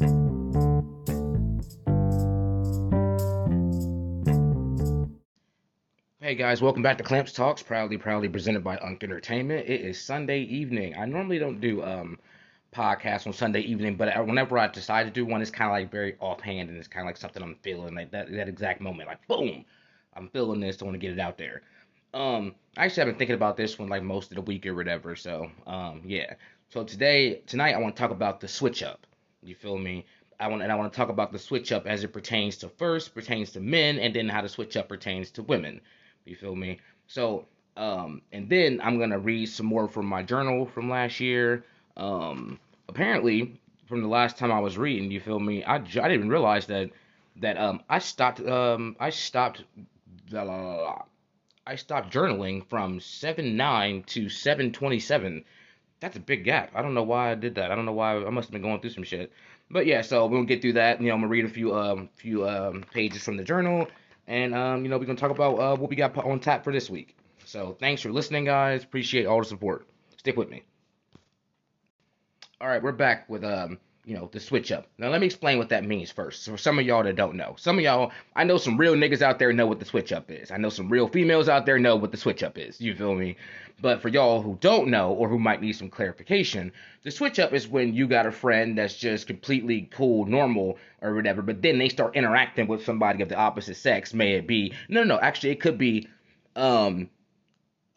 Hey guys, welcome back to Clamps Talks, proudly, proudly presented by Unk Entertainment. It is Sunday evening. I normally don't do um podcasts on Sunday evening, but whenever I decide to do one, it's kind of like very offhand and it's kind of like something I'm feeling like that that exact moment, like boom, I'm feeling this. I want to get it out there. Um, I actually have been thinking about this one like most of the week or whatever. So um, yeah. So today, tonight, I want to talk about the switch up. You feel me? I want and I want to talk about the switch up as it pertains to first pertains to men, and then how the switch up pertains to women. You feel me? So, um, and then I'm gonna read some more from my journal from last year. Um, apparently, from the last time I was reading, you feel me? I, I didn't realize that that um I stopped um I stopped blah, blah, blah, I stopped journaling from seven nine to seven twenty seven. That's a big gap. I don't know why I did that. I don't know why I must have been going through some shit. But yeah, so we'll get through that. You know, I'm gonna read a few um few um pages from the journal and, um, you know, we're to talk about uh, what we got on tap for this week. So thanks for listening, guys. Appreciate all the support. Stick with me. All right, we're back with, um, you know, the switch up. Now, let me explain what that means first. For some of y'all that don't know, some of y'all, I know some real niggas out there know what the switch up is. I know some real females out there know what the switch up is. You feel me? But for y'all who don't know or who might need some clarification, the switch up is when you got a friend that's just completely cool, normal, or whatever, but then they start interacting with somebody of the opposite sex. May it be no, no, no. Actually, it could be, um,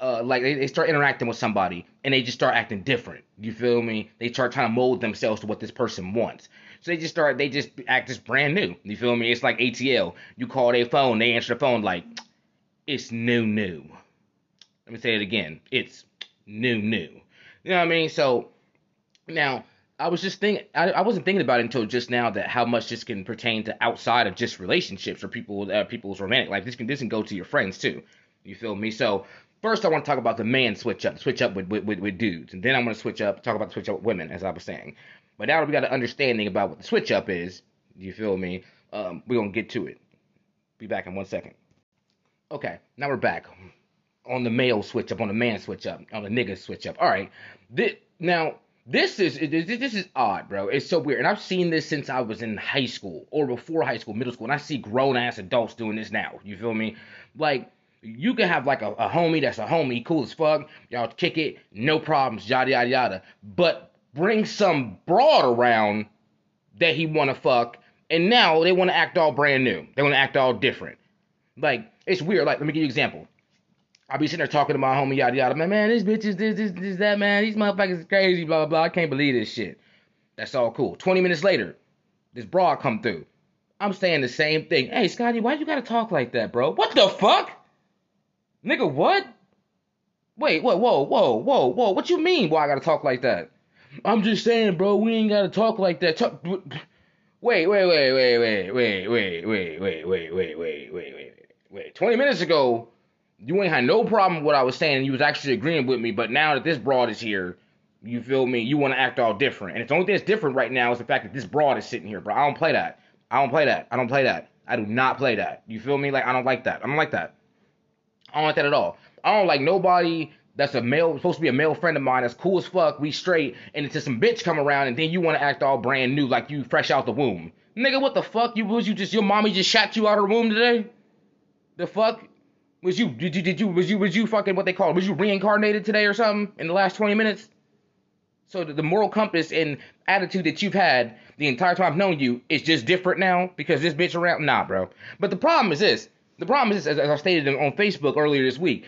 uh, like they, they start interacting with somebody and they just start acting different. You feel me? They start trying to mold themselves to what this person wants. So they just start, they just act just brand new. You feel me? It's like ATL. You call their phone, they answer the phone like, it's new, new. Let me say it again. It's new, new. You know what I mean? So now I was just thinking, I, wasn't thinking about it until just now that how much this can pertain to outside of just relationships or people, uh, people's romantic life. This can this can go to your friends too. You feel me? So first, I want to talk about the man switch up, switch up with with, with, dudes, and then I'm going to switch up, talk about the switch up with women, as I was saying. But now that we got an understanding about what the switch up is, you feel me? Um, we're gonna get to it. Be back in one second. Okay, now we're back on the male switch up, on the man switch up, on the nigga switch up. All right, this, now this is this is odd, bro. It's so weird, and I've seen this since I was in high school or before high school, middle school, and I see grown ass adults doing this now. You feel me? Like you can have like a, a homie that's a homie, cool as fuck. Y'all kick it, no problems, yada yada yada. But bring some broad around that he wanna fuck, and now they wanna act all brand new. They wanna act all different. Like it's weird. Like let me give you an example. I'll be sitting there talking to my homie, yada yada. Man, man, this bitch is this, this, this, that, man. These motherfuckers is crazy, blah, blah, blah. I can't believe this shit. That's all cool. 20 minutes later, this broad come through. I'm saying the same thing. Hey, Scotty, why you gotta talk like that, bro? What the fuck? Nigga, what? Wait, what? Whoa, whoa, whoa, whoa. What you mean, why I gotta talk like that? I'm just saying, bro, we ain't gotta talk like that. Talk, wait, wait, wait, wait, wait, wait, wait, wait, wait, wait, wait, wait, wait, wait, wait. 20 minutes ago, you ain't had no problem with what I was saying. You was actually agreeing with me. But now that this broad is here, you feel me? You want to act all different. And the only thing that's different right now is the fact that this broad is sitting here, bro. I don't play that. I don't play that. I don't play that. I do not play that. You feel me? Like I don't like that. I don't like that. I don't like that at all. I don't like nobody that's a male supposed to be a male friend of mine that's cool as fuck, we straight, and it's just some bitch come around and then you want to act all brand new like you fresh out the womb. Nigga, what the fuck? You was you just your mommy just shot you out of her womb today? The fuck? Was you did you did you was you was you fucking what they call it? Was you reincarnated today or something in the last 20 minutes? So the, the moral compass and attitude that you've had the entire time I've known you is just different now because this bitch around. Nah, bro. But the problem is this. The problem is, as, as I stated on Facebook earlier this week,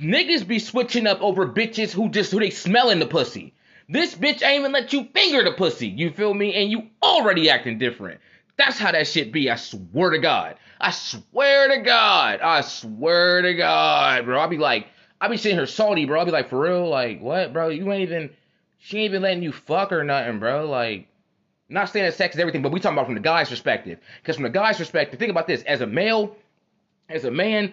niggas be switching up over bitches who just who they smelling the pussy. This bitch ain't even let you finger the pussy. You feel me? And you already acting different. That's how that shit be. I swear to God. I swear to God. I swear to God, bro. I'll be like, I'll be sitting here salty, bro. I'll be like, for real, like, what, bro? You ain't even, she ain't even letting you fuck or nothing, bro. Like, not saying that sex is everything, but we talking about from the guy's perspective. Because from the guy's perspective, think about this: as a male, as a man,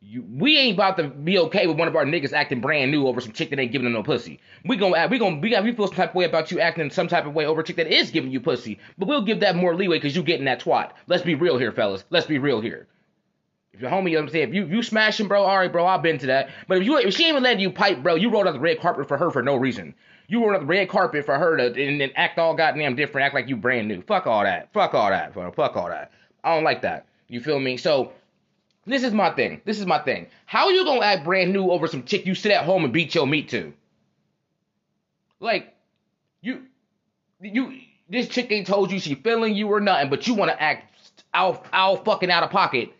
you, we ain't about to be okay with one of our niggas acting brand new over some chick that ain't giving them no pussy. We gonna we gonna we got we feel some type of way about you acting some type of way over a chick that is giving you pussy, but we'll give that more leeway because you getting that twat. Let's be real here, fellas. Let's be real here. If your homie, you know what I'm saying, if you you smashing, bro, all right, bro, I've been to that. But if you if she ain't even letting you pipe, bro, you rolled out the red carpet for her for no reason. you were on the red carpet for her to and then act all goddamn different, act like you brand new. Fuck all that. Fuck all that. Bro. Fuck all that. I don't like that. You feel me? So this is my thing. This is my thing. How you gonna act brand new over some chick you sit at home and beat your meat to? Like, you, you, this chick ain't told you she feeling you or nothing, but you want to act out, out fucking out of pocket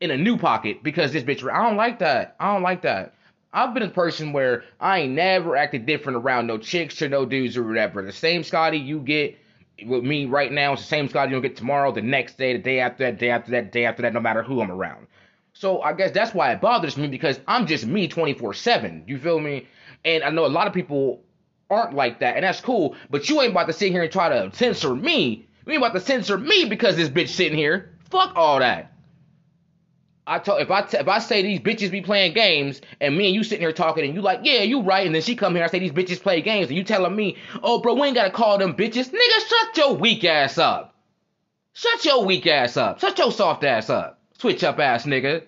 in a new pocket because this bitch. I don't like that. I don't like that. I've been a person where I ain't never acted different around no chicks or no dudes or whatever. The same Scotty you get with me right now is the same Scotty you'll get tomorrow, the next day, the day after that, day after that, day after that, no matter who I'm around. So I guess that's why it bothers me because I'm just me 24 7. You feel me? And I know a lot of people aren't like that, and that's cool, but you ain't about to sit here and try to censor me. You ain't about to censor me because this bitch sitting here. Fuck all that. I told if I t- if I say these bitches be playing games and me and you sitting here talking and you like yeah you right and then she come here I say these bitches play games and you telling me oh bro we ain't gotta call them bitches. Nigga shut your weak ass up. Shut your weak ass up. Shut your soft ass up. Switch up ass nigga.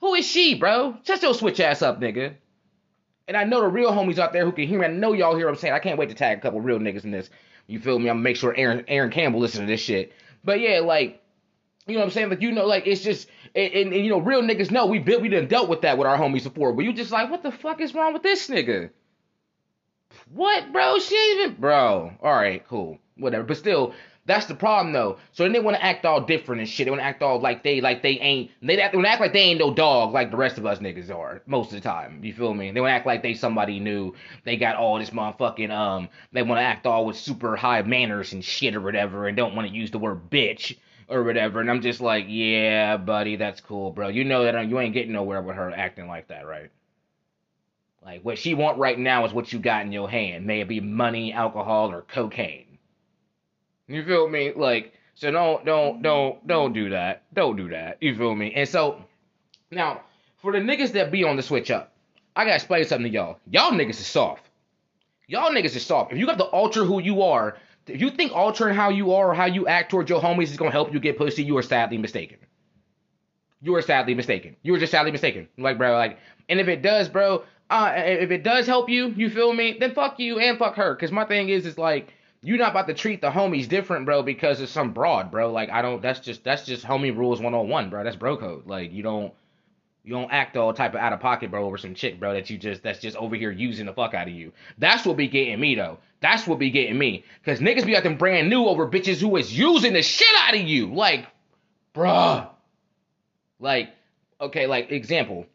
Who is she bro? Shut your switch ass up nigga. And I know the real homies out there who can hear me. I know y'all hear what I'm saying. I can't wait to tag a couple real niggas in this. You feel me? I'm gonna make sure Aaron Aaron Campbell listen to this shit. But yeah like you know what I'm saying? Like you know, like it's just and, and, and, you know, real niggas know we built we done dealt with that with our homies before. But you just like, what the fuck is wrong with this nigga? What, bro? She even bro. All right, cool, whatever. But still, that's the problem though. So then they want to act all different and shit. They want to act all like they like they ain't. They act, they act like they ain't no dog like the rest of us niggas are most of the time. You feel me? They want to act like they somebody new. They got all this motherfucking um. They want to act all with super high manners and shit or whatever, and don't want to use the word bitch or whatever. And I'm just like, yeah, buddy, that's cool, bro. You know that you ain't getting nowhere with her acting like that, right? Like what she want right now is what you got in your hand. May it be money, alcohol, or cocaine. You feel me? Like, so don't, don't, don't, don't do that. Don't do that. You feel me? And so, now, for the niggas that be on the switch up, I gotta explain something to y'all. Y'all niggas is soft. Y'all niggas is soft. If you got to alter who you are if you think altering how you are or how you act towards your homies is gonna help you get pussy, you are sadly mistaken. You are sadly mistaken. You are just sadly mistaken. Like, bro, like, and if it does, bro, uh, if it does help you, you feel me? Then fuck you and fuck her. Cause my thing is, is like, you're not about to treat the homies different, bro, because it's some broad, bro. Like, I don't. That's just that's just homie rules 101, bro. That's bro code. Like, you don't you don't act all type of out of pocket, bro, over some chick, bro, that you just that's just over here using the fuck out of you. That's what be getting me though. That's what be getting me. Cause niggas be acting brand new over bitches who is using the shit out of you. Like, bruh. Like, okay, like example.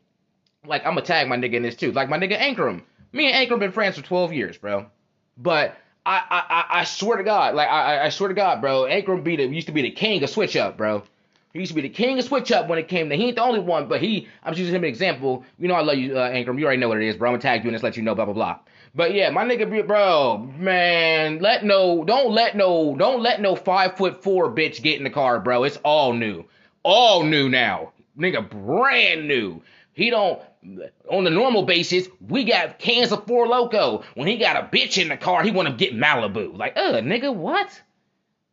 Like I'ma tag my nigga in this too. Like my nigga Ankrum. Me and Ankrum been friends for 12 years, bro. But I I I, swear to God, like I I swear to God, bro, Ankrum be the used to be the king of switch up, bro. He used to be the king of switch up when it came to. He ain't the only one, but he. I'm just using him an example. You know I love you, uh, Ankrum. You already know what it is, bro. I'm gonna tag you and just let you know, blah blah blah. But yeah, my nigga, bro, man, let no, don't let no, don't let no five foot four bitch get in the car, bro. It's all new, all new now, nigga, brand new. He don't. On the normal basis, we got cans of Four Loko. When he got a bitch in the car, he want to get Malibu. Like, uh, nigga, what?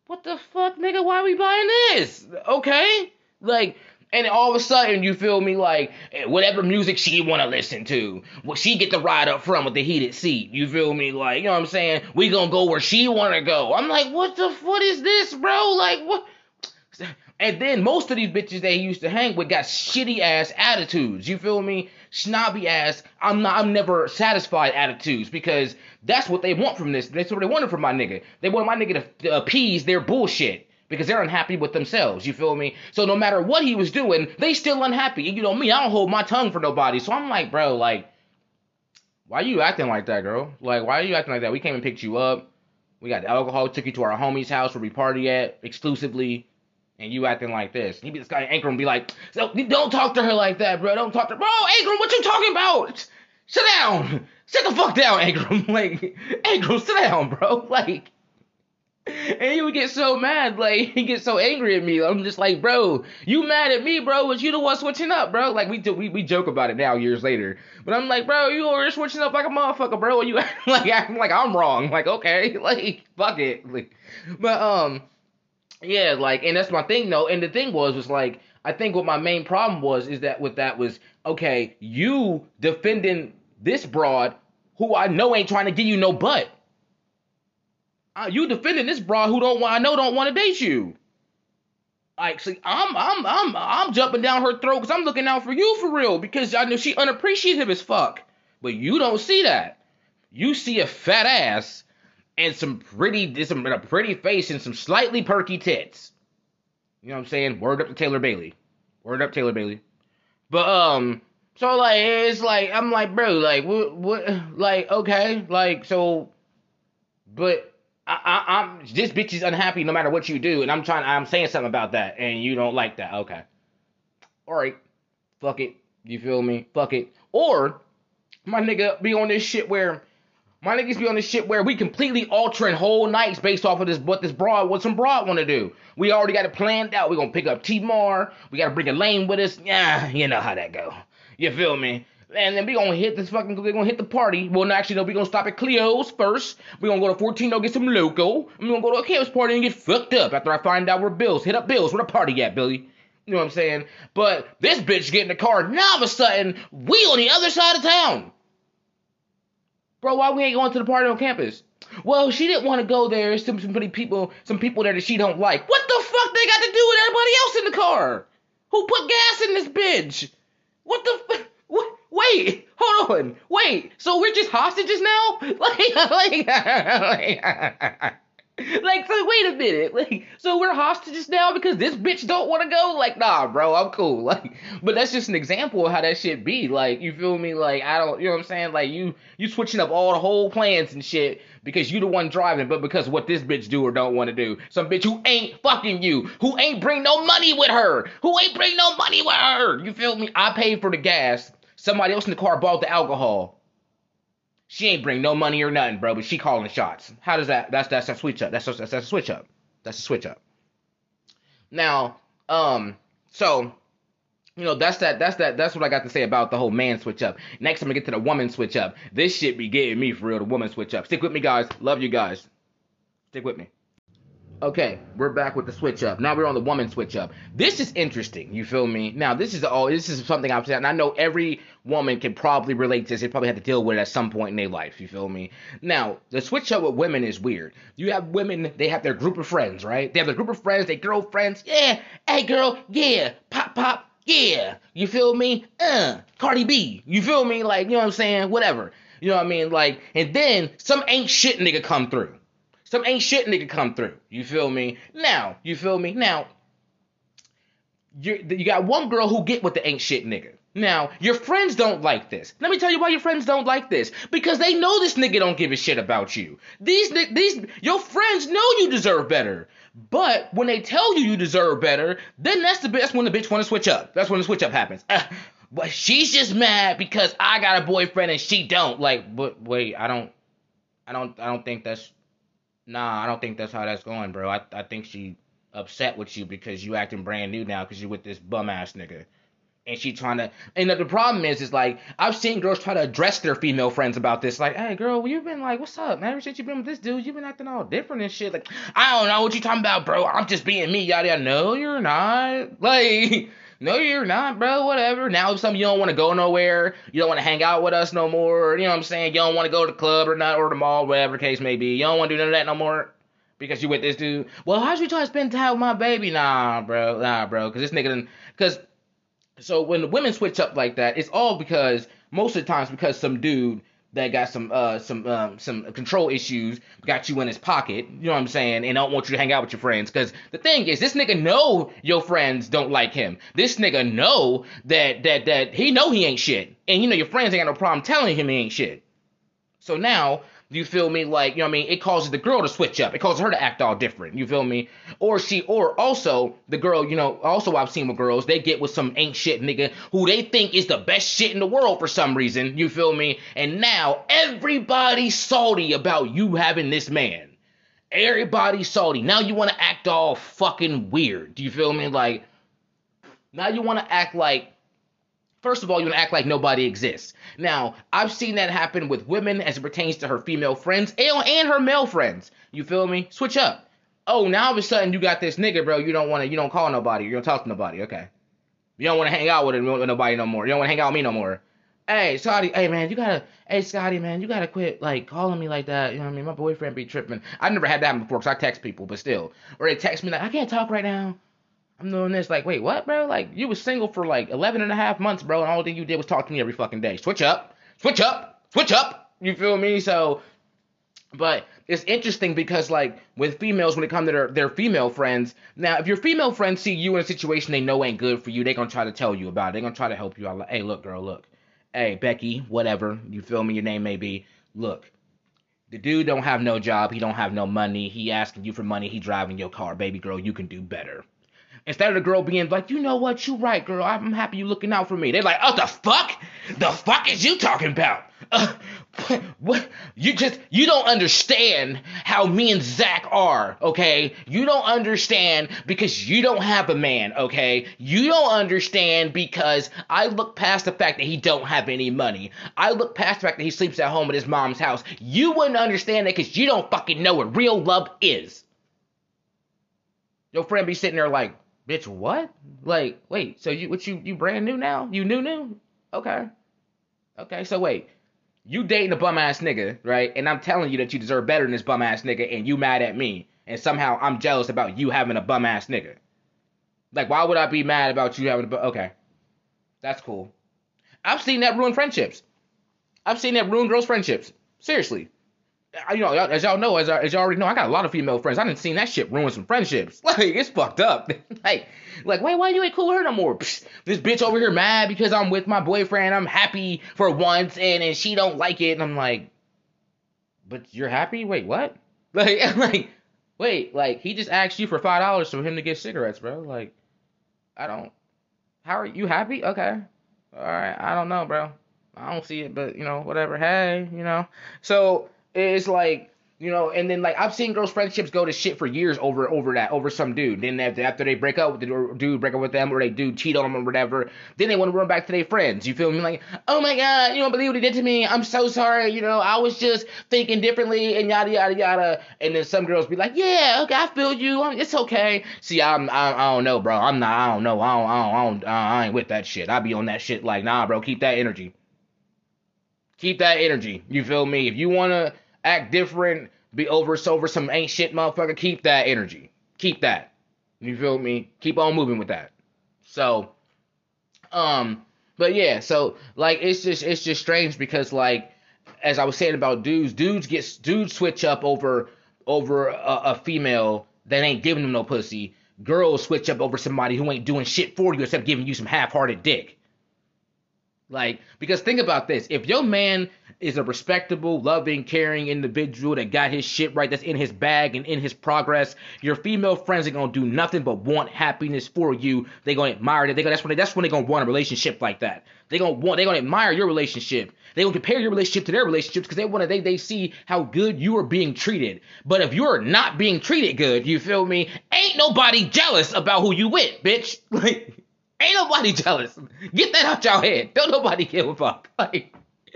What the fuck, nigga? Why are we buying this? Okay, like, and all of a sudden you feel me like eh, whatever music she wanna listen to, well, she get the ride up front with the heated seat. You feel me? Like, you know what I'm saying? We gonna go where she wanna go. I'm like, what the what is this, bro? Like, what? And then most of these bitches that he used to hang with got shitty ass attitudes. You feel me? Snobby ass. I'm not. I'm never satisfied attitudes because that's what they want from this. That's what they wanted from my nigga. They want my nigga to, to appease their bullshit because they're unhappy with themselves. You feel me? So no matter what he was doing, they still unhappy. You know me. I don't hold my tongue for nobody. So I'm like, bro, like, why you acting like that, girl? Like, why are you acting like that? We came and picked you up. We got the alcohol. Took you to our homie's house where we party at exclusively and you acting like this. He be this guy Ankrum be like, don't talk to her like that, bro. Don't talk to her. Bro, Ankrum, what you talking about? Sit down. Sit the fuck down, Ankrum. Like, Ankrum, sit down, bro. Like, and he would get so mad, like he gets so angry at me. I'm just like, bro, you mad at me, bro? But you the one switching up, bro. Like we do, we we joke about it now years later, but I'm like, bro, you over switching up like a motherfucker, bro. Are you like acting like I'm wrong. Like okay, like fuck it, like, but um, yeah, like, and that's my thing though. And the thing was, was like, I think what my main problem was is that with that was okay, you defending this broad who I know ain't trying to give you no butt. Uh, you defending this broad who don't I know don't want to date you. Like, see, I'm I'm I'm I'm jumping down her throat because I'm looking out for you for real because I know she unappreciative as fuck. But you don't see that. You see a fat ass and some pretty some a pretty face and some slightly perky tits. You know what I'm saying? Word up to Taylor Bailey. Word up Taylor Bailey. But um, so like it's like I'm like, bro, like what what like okay, like so, but I, I, am this bitch is unhappy no matter what you do, and I'm trying. I'm saying something about that, and you don't like that. Okay, all right, fuck it. You feel me? Fuck it. Or my nigga be on this shit where my niggas be on this shit where we completely altering whole nights based off of this what this broad what some broad want to do. We already got it planned out. We gonna pick up T Mar. We gotta bring a lane with us. Yeah, you know how that go. You feel me? And then we gonna hit this fucking, we gonna hit the party. Well, no, actually, no, we gonna stop at Cleo's first. we gonna go to 14 to get some loco. And we gonna go to a campus party and get fucked up after I find out where Bill's. Hit up Bill's. Where the party at, Billy? You know what I'm saying? But this bitch get in the car. Now all of a sudden, we on the other side of town. Bro, why we ain't going to the party on campus? Well, she didn't want to go there. Some, some people, some people there that she don't like. What the fuck they got to do with everybody else in the car? Who put gas in this bitch? What the? F- what? Wait, hold on. Wait, so we're just hostages now? Like, like, like, so wait a minute. Like, so we're hostages now because this bitch don't want to go? Like, nah, bro, I'm cool. Like, but that's just an example of how that shit be. Like, you feel me? Like, I don't, you know what I'm saying? Like, you, you switching up all the whole plans and shit because you the one driving, but because what this bitch do or don't want to do. Some bitch who ain't fucking you, who ain't bring no money with her, who ain't bring no money with her. You feel me? I paid for the gas. Somebody else in the car bought the alcohol. She ain't bring no money or nothing, bro, but she calling shots. How does that? That's that's a switch up. That's a, that's a switch up. That's a switch up. Now, um, so you know that's that that's that that's what I got to say about the whole man switch up. Next, I'm gonna get to the woman switch up. This shit be getting me for real. The woman switch up. Stick with me, guys. Love you guys. Stick with me. Okay, we're back with the switch up. Now we're on the woman switch up. This is interesting. You feel me? Now this is all. This is something I've said, and I know every woman can probably relate to this. They probably had to deal with it at some point in their life. You feel me? Now the switch up with women is weird. You have women. They have their group of friends, right? They have their group of friends. They girlfriends. Yeah. Hey girl. Yeah. Pop pop. Yeah. You feel me? Uh. Cardi B. You feel me? Like you know what I'm saying? Whatever. You know what I mean? Like, and then some ain't shit nigga come through. Some ain't shit nigga come through. You feel me? Now, you feel me? Now, you you got one girl who get with the ain't shit nigga. Now, your friends don't like this. Let me tell you why your friends don't like this. Because they know this nigga don't give a shit about you. These these your friends know you deserve better. But when they tell you you deserve better, then that's the best when the bitch want to switch up. That's when the switch up happens. Uh, but she's just mad because I got a boyfriend and she don't. Like, but wait, I don't, I don't, I don't think that's Nah, I don't think that's how that's going, bro. I I think she upset with you because you acting brand new now because you with this bum ass nigga. And she trying to, and the, the problem is, is like I've seen girls try to address their female friends about this. Like, hey, girl, you've been like, what's up, man? Ever since you been with this dude, you've been acting all different and shit. Like, I don't know what you talking about, bro. I'm just being me, yada yada. No, you're not. Like, no, you're not, bro. Whatever. Now, if some you don't want to go nowhere, you don't want to hang out with us no more. You know what I'm saying? You don't want to go to the club or not or the mall, whatever the case may be. You don't want to do none of that no more because you with this dude. Well, how's you try to spend time with my baby? Nah, bro. Nah, bro. Because this nigga done. Because so when the women switch up like that, it's all because most of the times because some dude that got some uh some um some control issues got you in his pocket, you know what I'm saying, and don't want you to hang out with your friends. Cause the thing is, this nigga know your friends don't like him. This nigga know that that that he know he ain't shit, and you know your friends ain't got no problem telling him he ain't shit. So now you feel me? Like, you know what I mean? It causes the girl to switch up. It causes her to act all different. You feel me? Or she, or also the girl, you know, also I've seen with girls, they get with some ain't shit nigga who they think is the best shit in the world for some reason. You feel me? And now everybody's salty about you having this man. Everybody's salty. Now you want to act all fucking weird. Do you feel me? Like, now you want to act like First of all, you want to act like nobody exists. Now, I've seen that happen with women as it pertains to her female friends and her male friends. You feel me? Switch up. Oh, now all of a sudden you got this nigga, bro. You don't want to, you don't call nobody. You don't talk to nobody. Okay. You don't want to hang out with, with nobody no more. You don't want to hang out with me no more. hey, Scotty, hey man, you gotta, hey Scotty, man, you gotta quit like calling me like that. You know what I mean? My boyfriend be tripping. I've never had that before because I text people, but still, or they text me like, I can't talk right now. I'm doing this. Like, wait, what, bro? Like, you was single for like 11 and a half months, bro, and all thing you did was talk to me every fucking day. Switch up, switch up, switch up. You feel me? So, but it's interesting because like with females when it comes to their, their female friends now if your female friends see you in a situation they know ain't good for you they're gonna try to tell you about it. They're gonna try to help you out. Like hey look girl look. Hey becky whatever. You feel me? Your name may be. Look the dude don't have no job. He don't have no money. He asking you for money. He driving your car. Baby girl you can do better Instead of the girl being like, you know what, you right, girl. I'm happy you looking out for me. They're like, oh, the fuck? The fuck is you talking about? Uh, what? You just, you don't understand how me and Zach are, okay? You don't understand because you don't have a man, okay? You don't understand because I look past the fact that he don't have any money. I look past the fact that he sleeps at home at his mom's house. You wouldn't understand that because you don't fucking know what real love is. Your friend be sitting there like, bitch, what? Like, wait, so you what you you brand new now? You new new? Okay. Okay, so wait. You dating a bum ass nigga, right? And I'm telling you that you deserve better than this bum ass nigga, and you mad at me, and somehow I'm jealous about you having a bum ass nigga. Like, why would I be mad about you having a bum? Okay, that's cool. I've seen that ruin friendships. I've seen that ruin girls' friendships. Seriously you know, as y'all know, as, uh, as y'all already know, I got a lot of female friends. I didn't seen that shit ruin some friendships. Like, it's fucked up. like, like, wait, why you ain't cool with her no more? Psh, this bitch over here mad because I'm with my boyfriend. I'm happy for once, and and she don't like it. And I'm like, but you're happy? Wait, what? Like, like, wait, like he just asked you for five dollars for him to get cigarettes, bro. Like, I don't. How are you happy? Okay, all right. I don't know, bro. I don't see it, but you know, whatever. Hey, you know. So it's like you know, and then like I've seen girls' friendships go to shit for years over over that over some dude. Then after, they break up with the dude, break up with them, or they do cheat on them or whatever, then they want to run back to their friends. You feel me? Like, oh my god, you don't believe what he did to me. I'm so sorry. You know, I was just thinking differently and yada yada yada. And then some girls be like, yeah, okay, I feel you. It's okay. See, I'm I, I don't know, bro. I'm not. I don't know. I don't. I don't. I, don't, I ain't with that shit. I be on that shit. Like, nah, bro. Keep that energy. Keep that energy. You feel me? If you wanna act different, be over over some ain't shit motherfucker, keep that energy. Keep that. You feel me? Keep on moving with that. So, um, but yeah, so like it's just it's just strange because like as I was saying about dudes, dudes get dudes switch up over over a, a female that ain't giving them no pussy. Girls switch up over somebody who ain't doing shit for you except giving you some half-hearted dick. Like, because think about this. If your man is a respectable, loving, caring individual that got his shit right, that's in his bag and in his progress, your female friends are gonna do nothing but want happiness for you. They're gonna admire it. They that's when they, that's when they're gonna want a relationship like that. They're gonna want they're gonna admire your relationship. They're gonna compare your relationship to their relationships because they wanna they they see how good you are being treated. But if you're not being treated good, you feel me? Ain't nobody jealous about who you with, bitch. Like Ain't nobody jealous. Get that out your head. Don't nobody give a fuck.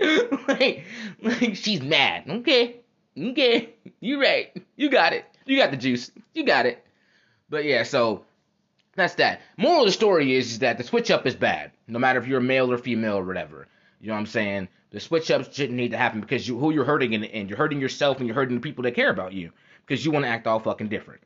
Like, like, like she's mad. Okay. Okay. You right. You got it. You got the juice. You got it. But yeah, so that's that. Moral of the story is, is that the switch up is bad. No matter if you're male or female or whatever. You know what I'm saying? The switch ups shouldn't need to happen because you who you're hurting in the end. You're hurting yourself and you're hurting the people that care about you. Because you want to act all fucking different.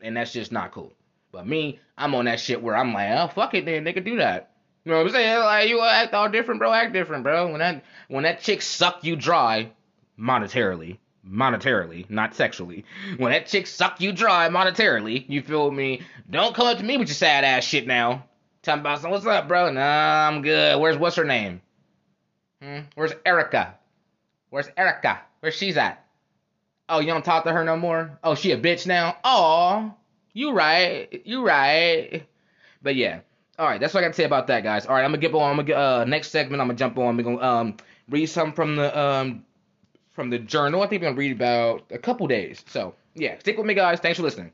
And that's just not cool. But me, I'm on that shit where I'm like, oh fuck it, then they could do that. You know what I'm saying? Like you act all different, bro. Act different, bro. When that when that chick suck you dry, monetarily, monetarily, not sexually. When that chick suck you dry monetarily, you feel me? Don't come up to me with your sad ass shit now. Me about some. What's up, bro? Nah, I'm good. Where's what's her name? Hmm? Where's Erica? Where's Erica? Where's she's at? Oh, you don't talk to her no more? Oh, she a bitch now? Aw. You right. You right. But yeah. All right, that's what I got to say about that, guys. All right, I'm gonna get on. I'm gonna get, uh next segment. I'm gonna jump on. I'm gonna um read some from the um from the journal. I think I'm gonna read about a couple days. So yeah, stick with me, guys. Thanks for listening.